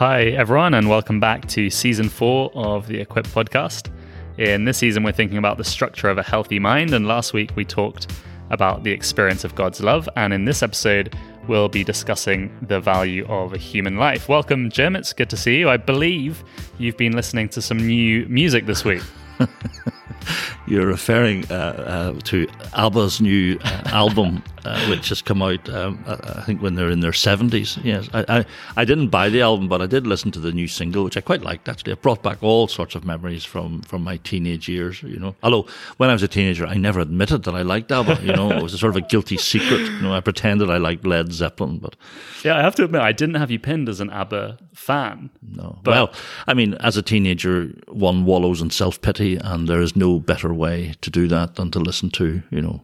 Hi, everyone, and welcome back to season four of the Equip podcast. In this season, we're thinking about the structure of a healthy mind, and last week we talked about the experience of God's love. And in this episode, we'll be discussing the value of a human life. Welcome, Jim. It's good to see you. I believe you've been listening to some new music this week. You're referring uh, uh, to ABBA's new uh, album, uh, which has come out, um, I think, when they're in their 70s. Yes, I, I, I, didn't buy the album, but I did listen to the new single, which I quite liked, actually. It brought back all sorts of memories from, from my teenage years, you know. Although, when I was a teenager, I never admitted that I liked ABBA, you know. It was a sort of a guilty secret. You know, I pretended I liked Led Zeppelin, but... Yeah, I have to admit, I didn't have you pinned as an ABBA fan. No. But, well, I mean, as a teenager, one wallows in self-pity, and there is no better way to do that than to listen to, you know,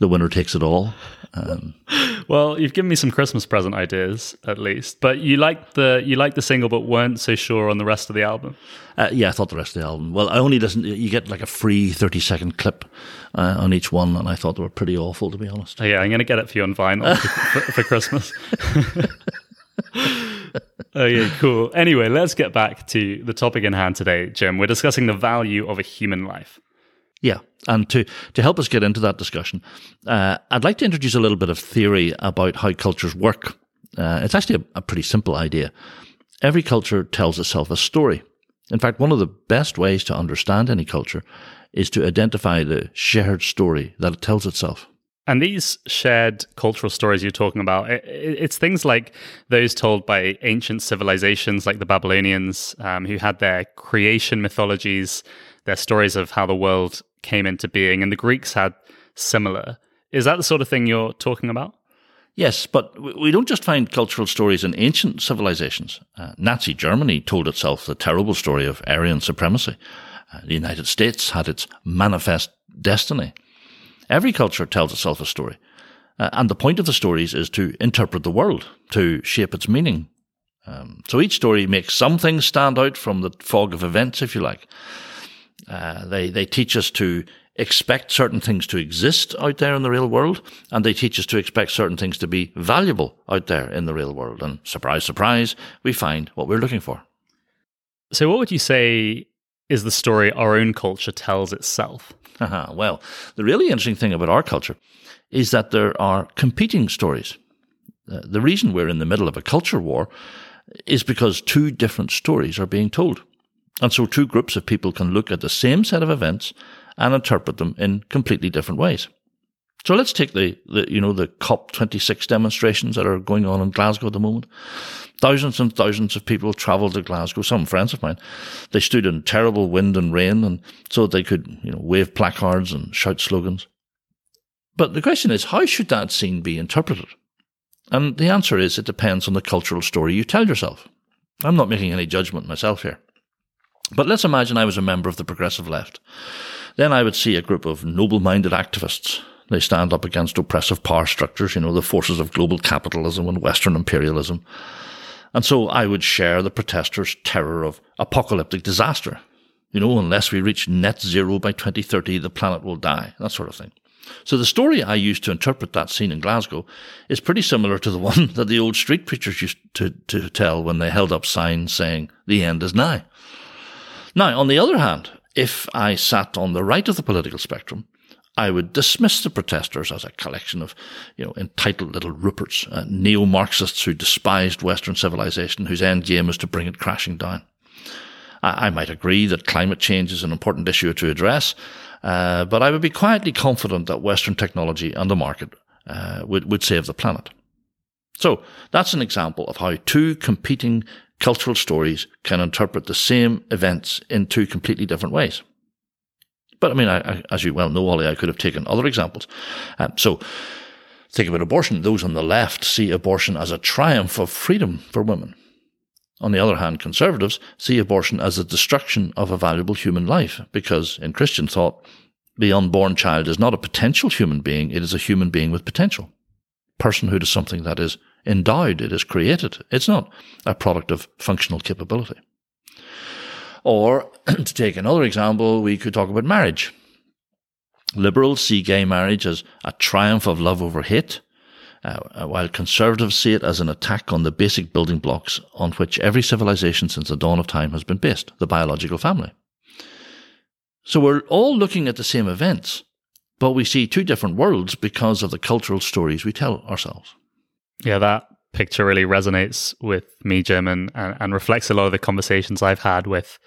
the winner takes it all. Um, well, you've given me some Christmas present ideas at least, but you liked the you liked the single, but weren't so sure on the rest of the album. Uh, yeah, I thought the rest of the album. Well, I only listened. You get like a free thirty second clip uh, on each one, and I thought they were pretty awful, to be honest. Oh, yeah, I'm going to get it for you on vinyl for, for, Christmas. oh yeah, cool. Anyway, let's get back to the topic in hand today, Jim. We're discussing the value of a human life. Yeah, and to, to help us get into that discussion, uh, I'd like to introduce a little bit of theory about how cultures work. Uh, it's actually a, a pretty simple idea. Every culture tells itself a story. In fact, one of the best ways to understand any culture is to identify the shared story that it tells itself. And these shared cultural stories you're talking about, it's things like those told by ancient civilizations like the Babylonians, um, who had their creation mythologies, their stories of how the world came into being, and the Greeks had similar. Is that the sort of thing you're talking about? Yes, but we don't just find cultural stories in ancient civilizations. Uh, Nazi Germany told itself the terrible story of Aryan supremacy. Uh, the United States had its manifest destiny. Every culture tells itself a story. Uh, and the point of the stories is to interpret the world, to shape its meaning. Um, so each story makes some things stand out from the fog of events, if you like. Uh, they they teach us to expect certain things to exist out there in the real world, and they teach us to expect certain things to be valuable out there in the real world. And surprise, surprise, we find what we're looking for. So, what would you say is the story our own culture tells itself? Uh-huh. Well, the really interesting thing about our culture is that there are competing stories. Uh, the reason we're in the middle of a culture war is because two different stories are being told. And so two groups of people can look at the same set of events and interpret them in completely different ways. So let's take the, the you know, the COP26 demonstrations that are going on in Glasgow at the moment. Thousands and thousands of people travelled to Glasgow, some friends of mine. They stood in terrible wind and rain and so they could, you know, wave placards and shout slogans. But the question is, how should that scene be interpreted? And the answer is it depends on the cultural story you tell yourself. I'm not making any judgment myself here. But let's imagine I was a member of the progressive left. Then I would see a group of noble minded activists. They stand up against oppressive power structures, you know, the forces of global capitalism and Western imperialism. And so I would share the protesters' terror of apocalyptic disaster. You know, unless we reach net zero by 2030, the planet will die, that sort of thing. So the story I used to interpret that scene in Glasgow is pretty similar to the one that the old street preachers used to, to tell when they held up signs saying, the end is nigh. Now, on the other hand, if I sat on the right of the political spectrum, I would dismiss the protesters as a collection of, you know, entitled little Ruperts, uh, neo-Marxists who despised Western civilization, whose end game is to bring it crashing down. I, I might agree that climate change is an important issue to address, uh, but I would be quietly confident that Western technology and the market uh, would, would save the planet. So that's an example of how two competing cultural stories can interpret the same events in two completely different ways. But I mean, I, I, as you well know, Ollie, I could have taken other examples. Um, so think about abortion. Those on the left see abortion as a triumph of freedom for women. On the other hand, conservatives see abortion as a destruction of a valuable human life because in Christian thought, the unborn child is not a potential human being, it is a human being with potential. Personhood is something that is endowed, it is created. It's not a product of functional capability. Or, to take another example, we could talk about marriage. Liberals see gay marriage as a triumph of love over hate. uh, while conservatives see it as an attack on the basic building blocks on which every civilization since the dawn of time has been based the biological family. So we're all looking at the same events, but we see two different worlds because of the cultural stories we tell ourselves. Yeah, that picture really resonates with me, Jim, and, and, and reflects a lot of the conversations I've had with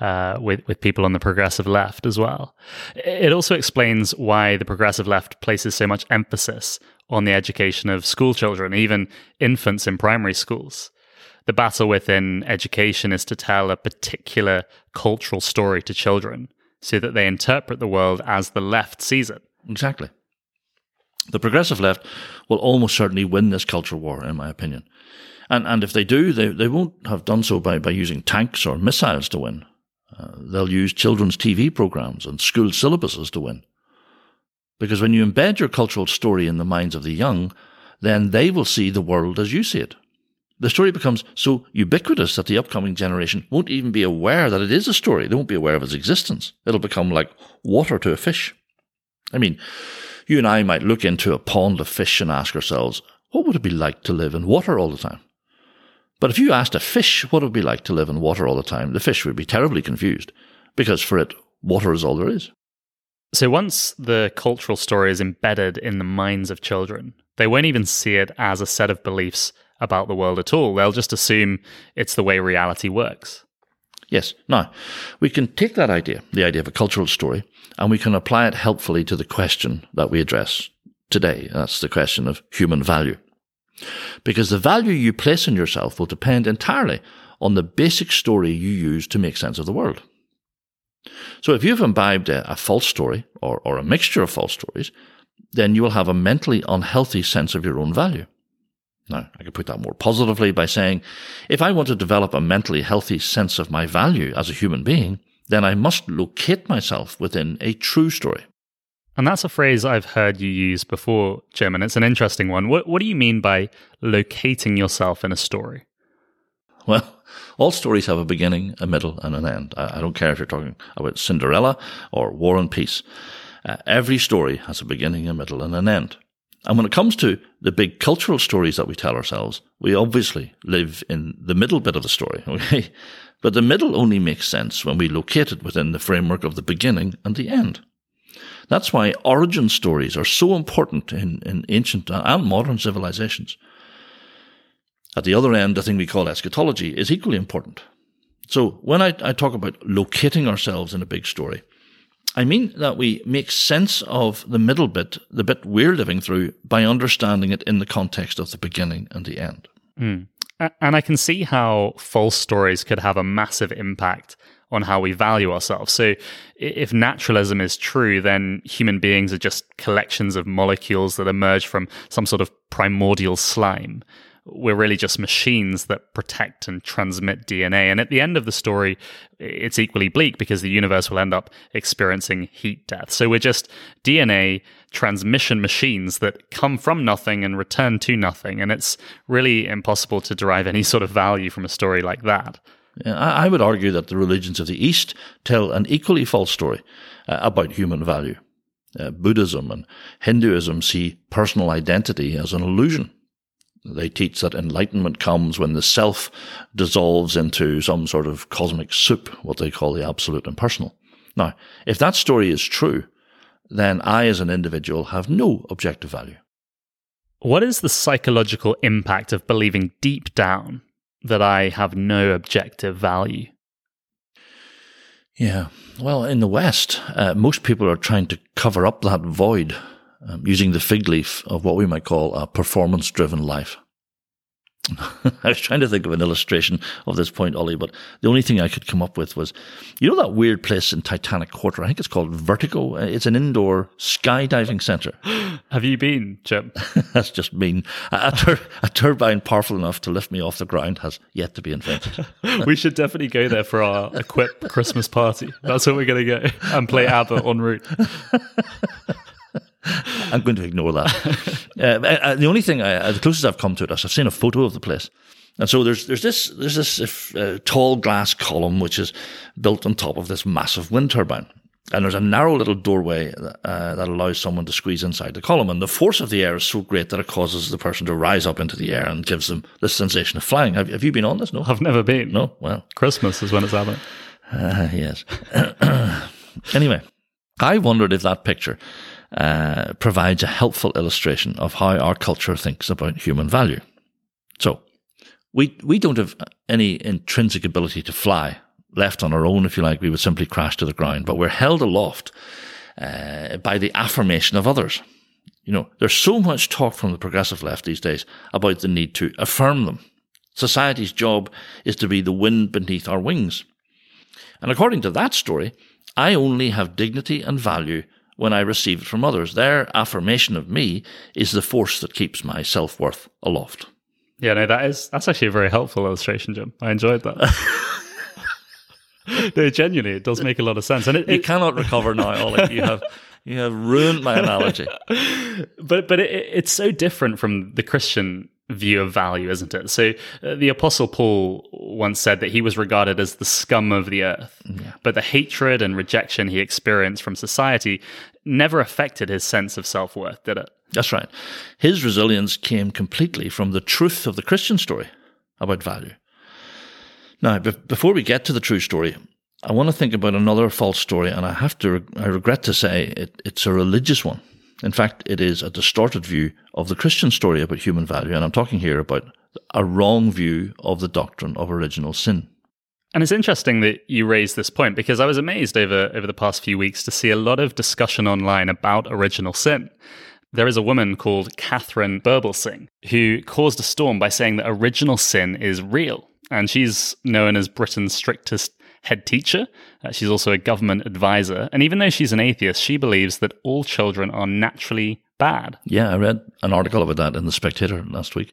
uh, with with people on the progressive left as well. It also explains why the progressive left places so much emphasis on the education of school children, even infants in primary schools. The battle within education is to tell a particular cultural story to children so that they interpret the world as the left sees it. Exactly. The progressive left will almost certainly win this culture war, in my opinion. And, and if they do, they, they won't have done so by, by using tanks or missiles to win. Uh, they'll use children's TV programs and school syllabuses to win. Because when you embed your cultural story in the minds of the young, then they will see the world as you see it. The story becomes so ubiquitous that the upcoming generation won't even be aware that it is a story. They won't be aware of its existence. It'll become like water to a fish. I mean, you and I might look into a pond of fish and ask ourselves, what would it be like to live in water all the time? But if you asked a fish what it would be like to live in water all the time, the fish would be terribly confused because for it, water is all there is. So once the cultural story is embedded in the minds of children, they won't even see it as a set of beliefs about the world at all. They'll just assume it's the way reality works. Yes. Now, we can take that idea, the idea of a cultural story, and we can apply it helpfully to the question that we address today. That's the question of human value. Because the value you place in yourself will depend entirely on the basic story you use to make sense of the world. So if you've imbibed a, a false story or, or a mixture of false stories, then you will have a mentally unhealthy sense of your own value. Now, I could put that more positively by saying, if I want to develop a mentally healthy sense of my value as a human being, then I must locate myself within a true story. And that's a phrase I've heard you use before, Jim, and it's an interesting one. What, what do you mean by locating yourself in a story? Well, all stories have a beginning, a middle, and an end. I, I don't care if you're talking about Cinderella or War and Peace. Uh, every story has a beginning, a middle, and an end. And when it comes to the big cultural stories that we tell ourselves, we obviously live in the middle bit of the story, okay? But the middle only makes sense when we locate it within the framework of the beginning and the end. That's why origin stories are so important in, in ancient and modern civilizations. At the other end, the thing we call eschatology is equally important. So when I, I talk about locating ourselves in a big story, I mean that we make sense of the middle bit, the bit we're living through, by understanding it in the context of the beginning and the end. Mm. And I can see how false stories could have a massive impact on how we value ourselves. So, if naturalism is true, then human beings are just collections of molecules that emerge from some sort of primordial slime we're really just machines that protect and transmit DNA. And at the end of the story, it's equally bleak because the universe will end up experiencing heat death. So we're just DNA transmission machines that come from nothing and return to nothing. And it's really impossible to derive any sort of value from a story like that. I would argue that the religions of the East tell an equally false story uh, about human value. Uh, Buddhism and Hinduism see personal identity as an illusion. They teach that enlightenment comes when the self dissolves into some sort of cosmic soup, what they call the absolute and personal. Now, if that story is true, then I as an individual have no objective value. What is the psychological impact of believing deep down that I have no objective value? Yeah, well, in the West, uh, most people are trying to cover up that void um, using the fig leaf of what we might call a performance driven life. I was trying to think of an illustration of this point, Ollie, but the only thing I could come up with was, you know, that weird place in Titanic Quarter? I think it's called Vertigo. Uh, it's an indoor skydiving center. Have you been, Jim? That's just mean. A, a, tur- a, turbine powerful enough to lift me off the ground has yet to be invented. we should definitely go there for our Equip Christmas party. That's where we're going to go and play ABBA en route. I'm going to ignore that. uh, uh, the only thing, I, uh, the closest I've come to it is I've seen a photo of the place. And so there's there's this there's this uh, tall glass column which is built on top of this massive wind turbine, and there's a narrow little doorway uh, that allows someone to squeeze inside the column. And the force of the air is so great that it causes the person to rise up into the air and gives them the sensation of flying. Have, have you been on this? No, I've never been. no. Well, Christmas is when it's happening. uh, yes. anyway, I wondered if that picture uh, provides a helpful illustration of how our culture thinks about human value. So, we we don't have any intrinsic ability to fly. Left on our own, if you like, we would simply crash to the ground. But we're held aloft uh, by the affirmation of others. You know, there's so much talk from the progressive left these days about the need to affirm them. Society's job is to be the wind beneath our wings. And according to that story, I only have dignity and value when I receive it from others. Their affirmation of me is the force that keeps my self worth aloft. Yeah, no, that is that's actually a very helpful illustration, Jim. I enjoyed that. no, genuinely, it does make a lot of sense, and it, You cannot recover now, Ollie. You have you have ruined my analogy. but but it, it's so different from the Christian view of value, isn't it? So uh, the Apostle Paul once said that he was regarded as the scum of the earth, but the hatred and rejection he experienced from society never affected his sense of self worth, did it? That's right. His resilience came completely from the truth of the Christian story about value. Now, be- before we get to the true story, I want to think about another false story, and I have to, I regret to say, it, it's a religious one. In fact, it is a distorted view of the Christian story about human value, and I'm talking here about a wrong view of the doctrine of original sin. And it's interesting that you raised this point because I was amazed over, over the past few weeks to see a lot of discussion online about original sin. There is a woman called Katharine Birbalsingh who caused a storm by saying that original sin is real. And she's known as Britain's strictest head teacher. Uh, she's also a government advisor. And even though she's an atheist, she believes that all children are naturally bad. Yeah, I read an article about that in The Spectator last week.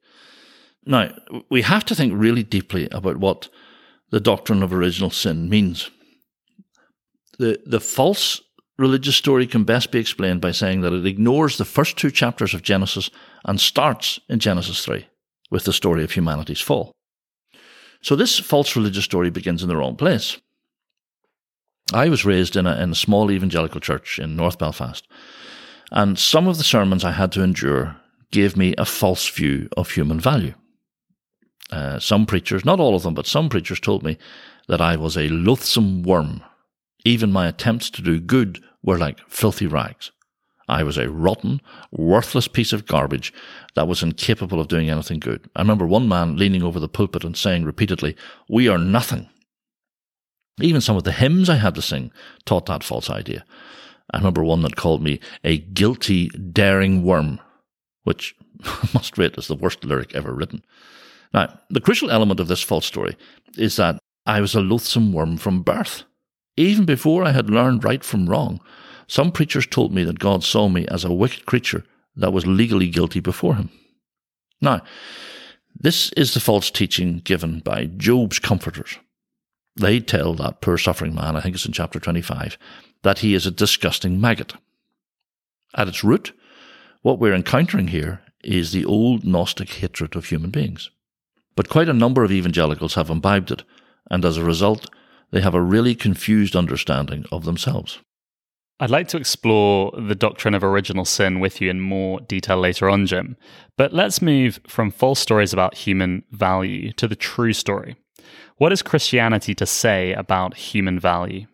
Now, we have to think really deeply about what the doctrine of original sin means. The, the false religious story can best be explained by saying that it ignores the first two chapters of Genesis and starts in Genesis 3 with the story of humanity's fall. So this false religious story begins in the wrong place. I was raised in a, in a small evangelical church in North Belfast, and some of the sermons I had to endure gave me a false view of human value. Uh, some preachers, not all of them, but some preachers told me that I was a loathsome worm. Even my attempts to do good were like filthy rags. I was a rotten, worthless piece of garbage that was incapable of doing anything good. I remember one man leaning over the pulpit and saying repeatedly, We are nothing. Even some of the hymns I had to sing taught that false idea. I remember one that called me a guilty, daring worm, which must rate as the worst lyric ever written. Now, the crucial element of this false story is that I was a loathsome worm from birth. Even before I had learned right from wrong, some preachers told me that God saw me as a wicked creature that was legally guilty before him. Now, this is the false teaching given by Job's comforters. They tell that poor suffering man, I think it's in chapter 25, that he is a disgusting maggot. At its root, what we're encountering here is the old Gnostic hatred of human beings. But quite a number of evangelicals have imbibed it, and as a result, they have a really confused understanding of themselves. I'd like to explore the doctrine of original sin with you in more detail later on, Jim. But let's move from false stories about human value to the true story. What is Christianity to say about human value?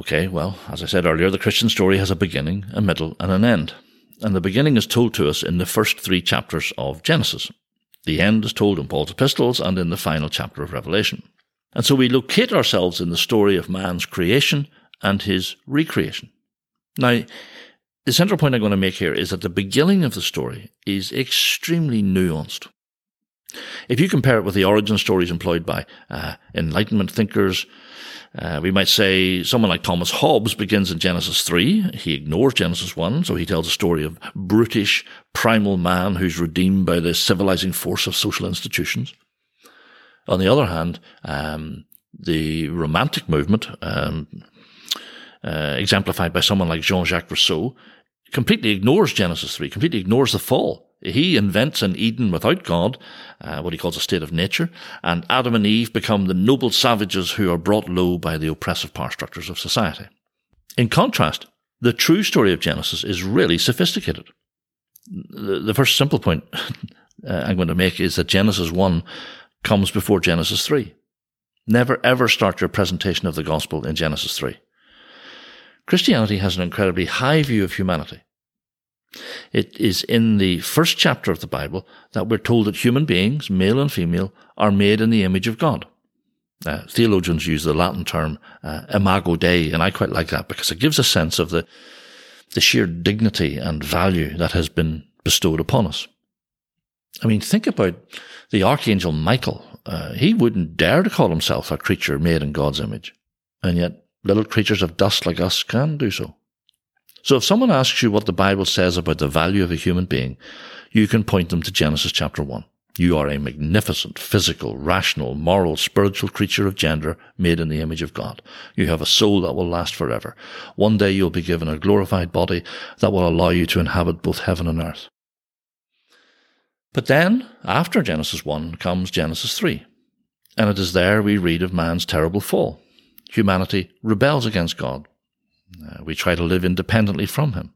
Okay, well, as I said earlier, the Christian story has a beginning, a middle, and an end. And the beginning is told to us in the first three chapters of Genesis. The end is told in Paul's epistles and in the final chapter of Revelation. And so we locate ourselves in the story of man's creation and his recreation. Now, the central point I'm going to make here is that the beginning of the story is extremely nuanced. If you compare it with the origin stories employed by uh, Enlightenment thinkers, uh, we might say someone like Thomas Hobbes begins in Genesis 3. He ignores Genesis 1, so he tells a story of brutish, primal man who's redeemed by the civilizing force of social institutions. On the other hand, um, the Romantic movement, um, uh, exemplified by someone like Jean-Jacques Rousseau, completely ignores Genesis 3, completely ignores the fall. He invents an Eden without God, uh, what he calls a state of nature, and Adam and Eve become the noble savages who are brought low by the oppressive power structures of society. In contrast, the true story of Genesis is really sophisticated. The, the first simple point uh, I'm going to make is that Genesis 1 comes before Genesis 3. Never ever start your presentation of the gospel in Genesis 3. Christianity has an incredibly high view of humanity. It is in the first chapter of the Bible that we're told that human beings, male and female, are made in the image of God. Uh, theologians use the Latin term uh, imago Dei, and I quite like that because it gives a sense of the, the sheer dignity and value that has been bestowed upon us. I mean, think about the Archangel Michael. Uh, he wouldn't dare to call himself a creature made in God's image. And yet, little creatures of dust like us can do so. So if someone asks you what the Bible says about the value of a human being, you can point them to Genesis chapter 1. You are a magnificent, physical, rational, moral, spiritual creature of gender made in the image of God. You have a soul that will last forever. One day you'll be given a glorified body that will allow you to inhabit both heaven and earth. But then, after Genesis 1, comes Genesis 3. And it is there we read of man's terrible fall. Humanity rebels against God. Uh, we try to live independently from Him.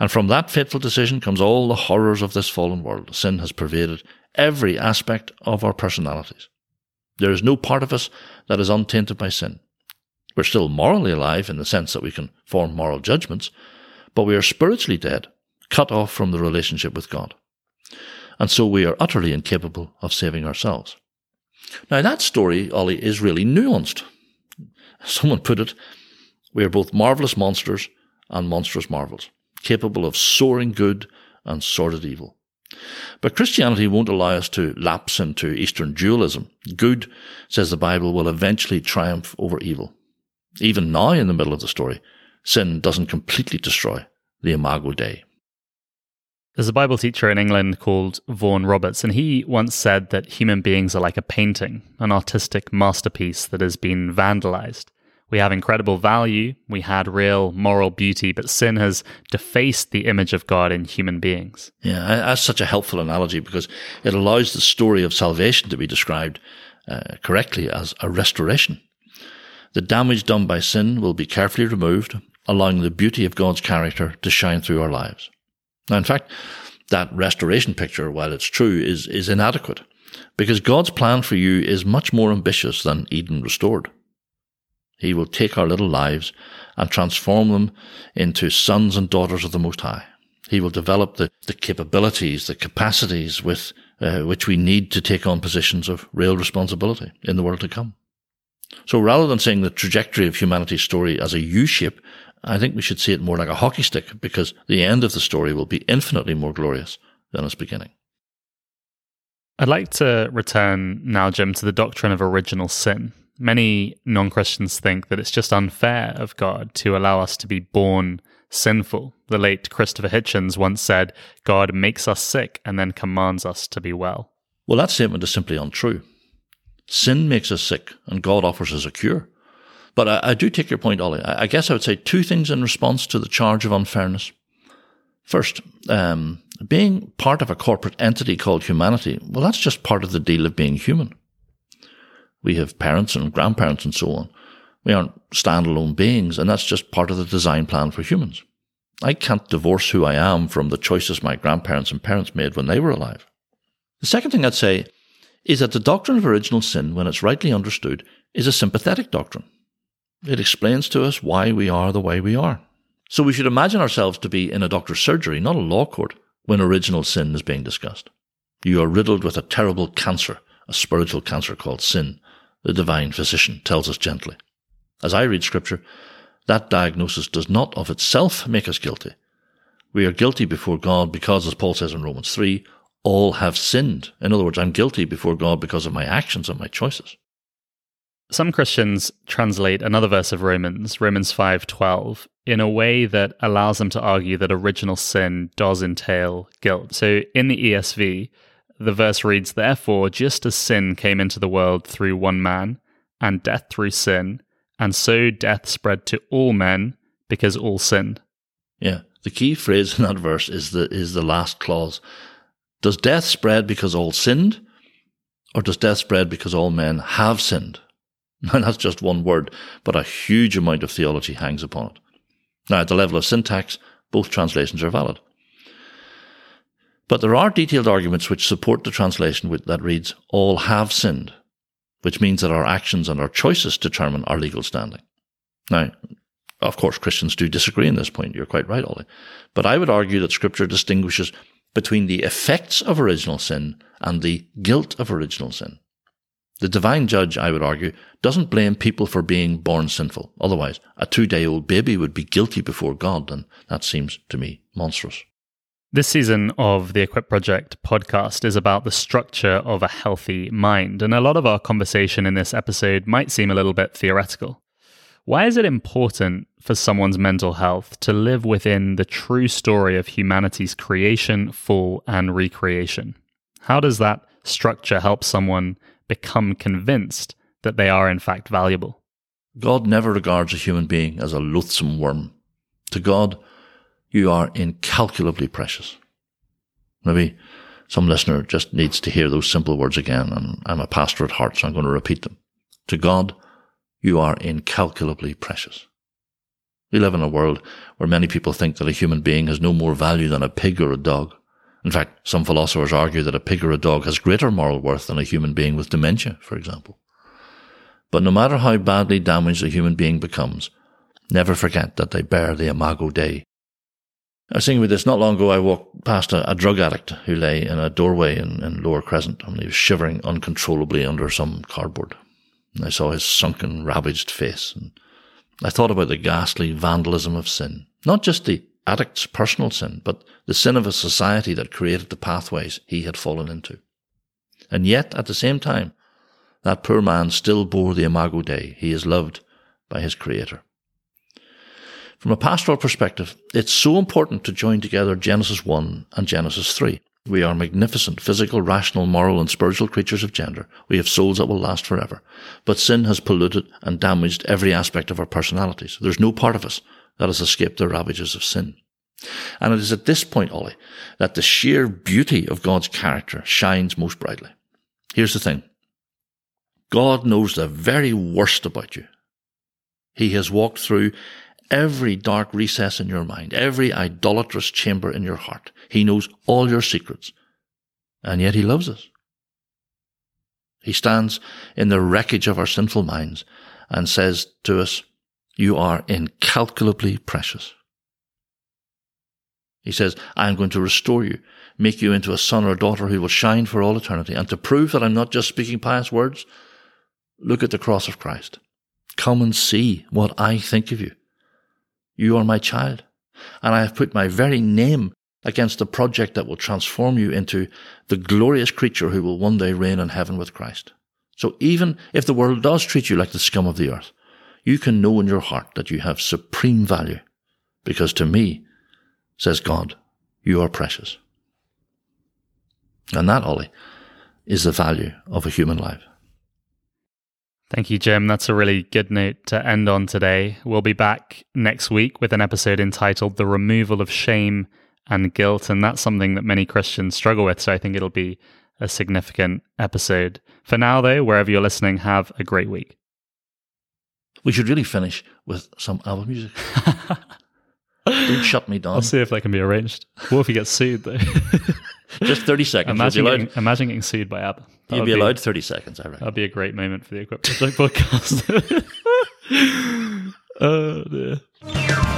And from that fateful decision comes all the horrors of this fallen world. Sin has pervaded every aspect of our personalities. There is no part of us that is untainted by sin. We're still morally alive in the sense that we can form moral judgments, but we are spiritually dead, cut off from the relationship with God. And so we are utterly incapable of saving ourselves. Now that story, Ollie, is really nuanced. Someone put it, we are both marvelous monsters and monstrous marvels, capable of soaring good and sordid evil. But Christianity won't allow us to lapse into Eastern dualism. Good, says the Bible, will eventually triumph over evil. Even now, in the middle of the story, sin doesn't completely destroy the Imago Dei. There's a Bible teacher in England called Vaughan Roberts, and he once said that human beings are like a painting, an artistic masterpiece that has been vandalized. We have incredible value, we had real moral beauty, but sin has defaced the image of God in human beings. Yeah, that's such a helpful analogy because it allows the story of salvation to be described uh, correctly as a restoration. The damage done by sin will be carefully removed, allowing the beauty of God's character to shine through our lives. Now, in fact, that restoration picture, while it's true, is, is inadequate because God's plan for you is much more ambitious than Eden restored. He will take our little lives and transform them into sons and daughters of the Most High. He will develop the, the capabilities, the capacities with uh, which we need to take on positions of real responsibility in the world to come. So rather than seeing the trajectory of humanity's story as a U shape, I think we should see it more like a hockey stick because the end of the story will be infinitely more glorious than its beginning. I'd like to return now, Jim, to the doctrine of original sin. Many non Christians think that it's just unfair of God to allow us to be born sinful. The late Christopher Hitchens once said, God makes us sick and then commands us to be well. Well, that statement is simply untrue. Sin makes us sick, and God offers us a cure. But I, I do take your point, Ollie. I, I, guess I would say two things in response to the charge of unfairness. First, um, being part of a corporate entity called humanity, well, that's just part of the deal of being human. We have parents and grandparents and so on. We aren't standalone beings, and that's just part of the design plan for humans. I can't divorce who I am from the choices my grandparents and parents made when they were alive. The second thing I'd say is that the doctrine of original sin, when it's rightly understood, is a sympathetic doctrine. It explains to us why we are the way we are. So we should imagine ourselves to be in a doctor's surgery, not a law court, when original sin is being discussed. You are riddled with a terrible cancer, a spiritual cancer called sin, the divine physician tells us gently. As I read scripture, that diagnosis does not of itself make us guilty. We are guilty before God because, as Paul says in Romans 3, all have sinned. In other words, I'm guilty before God because of my actions and my choices. Some Christians translate another verse of Romans, Romans 5:12, in a way that allows them to argue that original sin does entail guilt. So in the ESV, the verse reads, Therefore, just as sin came into the world through one man, and death through sin, and so death spread to all men because all sinned. Yeah. The key phrase in that verse is the is the last clause. Does death spread because all sinned? Or does death spread because all men have sinned? And that's just one word, but a huge amount of theology hangs upon it. Now, at the level of syntax, both translations are valid. But there are detailed arguments which support the translation that reads, all have sinned, which means that our actions and our choices determine our legal standing. Now, of course, Christians do disagree on this point. You're quite right, Ollie. But I would argue that Scripture distinguishes between the effects of original sin and the guilt of original sin. The divine judge, I would argue, doesn't blame people for being born sinful. Otherwise, a two day old baby would be guilty before God, and that seems to me monstrous. This season of the Equip Project podcast is about the structure of a healthy mind, and a lot of our conversation in this episode might seem a little bit theoretical. Why is it important for someone's mental health to live within the true story of humanity's creation, fall, and recreation? How does that structure help someone become convinced that they are in fact valuable? God never regards a human being as a loathsome worm. To God, you are incalculably precious. Maybe some listener just needs to hear those simple words again, and I'm a pastor at heart, so I'm going to repeat them. To God, you are incalculably precious. We live in a world where many people think that a human being has no more value than a pig or a dog. In fact, some philosophers argue that a pig or a dog has greater moral worth than a human being with dementia, for example. But no matter how badly damaged a human being becomes, never forget that they bear the imago Dei. I was thinking with this not long ago. I walked past a, a drug addict who lay in a doorway in, in Lower Crescent and he was shivering uncontrollably under some cardboard. And I saw his sunken, ravaged face, and I thought about the ghastly vandalism of sin. Not just the addict's personal sin, but the sin of a society that created the pathways he had fallen into. And yet, at the same time, that poor man still bore the imago Dei. He is loved by his Creator. From a pastoral perspective, it's so important to join together Genesis 1 and Genesis 3. We are magnificent, physical, rational, moral, and spiritual creatures of gender. We have souls that will last forever. But sin has polluted and damaged every aspect of our personalities. There's no part of us that has escaped the ravages of sin. And it is at this point, Ollie, that the sheer beauty of God's character shines most brightly. Here's the thing. God knows the very worst about you. He has walked through every dark recess in your mind, every idolatrous chamber in your heart. He knows all your secrets. And yet he loves us. He stands in the wreckage of our sinful minds and says to us, you are incalculably precious. He says, I am going to restore you, make you into a son or a daughter who will shine for all eternity. And to prove that I'm not just speaking pious words, look at the cross of Christ. Come and see what I think of you. You are my child, and I have put my very name against the project that will transform you into the glorious creature who will one day reign in heaven with Christ. So even if the world does treat you like the scum of the earth, you can know in your heart that you have supreme value, because to me, says God, you are precious. And that, Ollie, is the value of a human life. Thank you, Jim. That's a really good note to end on today. We'll be back next week with an episode entitled The Removal of Shame and Guilt. And that's something that many Christians struggle with. So I think it'll be a significant episode. For now, though, wherever you're listening, have a great week. We should really finish with some album music. Don't shut me down. I'll see if that can be arranged. What if he gets sued, though? Just 30 seconds. Imagine, getting, imagine getting sued by ABBA. That You'd be allowed 30 seconds, I reckon. That'd be a great moment for the Equip Project podcast. oh, dear.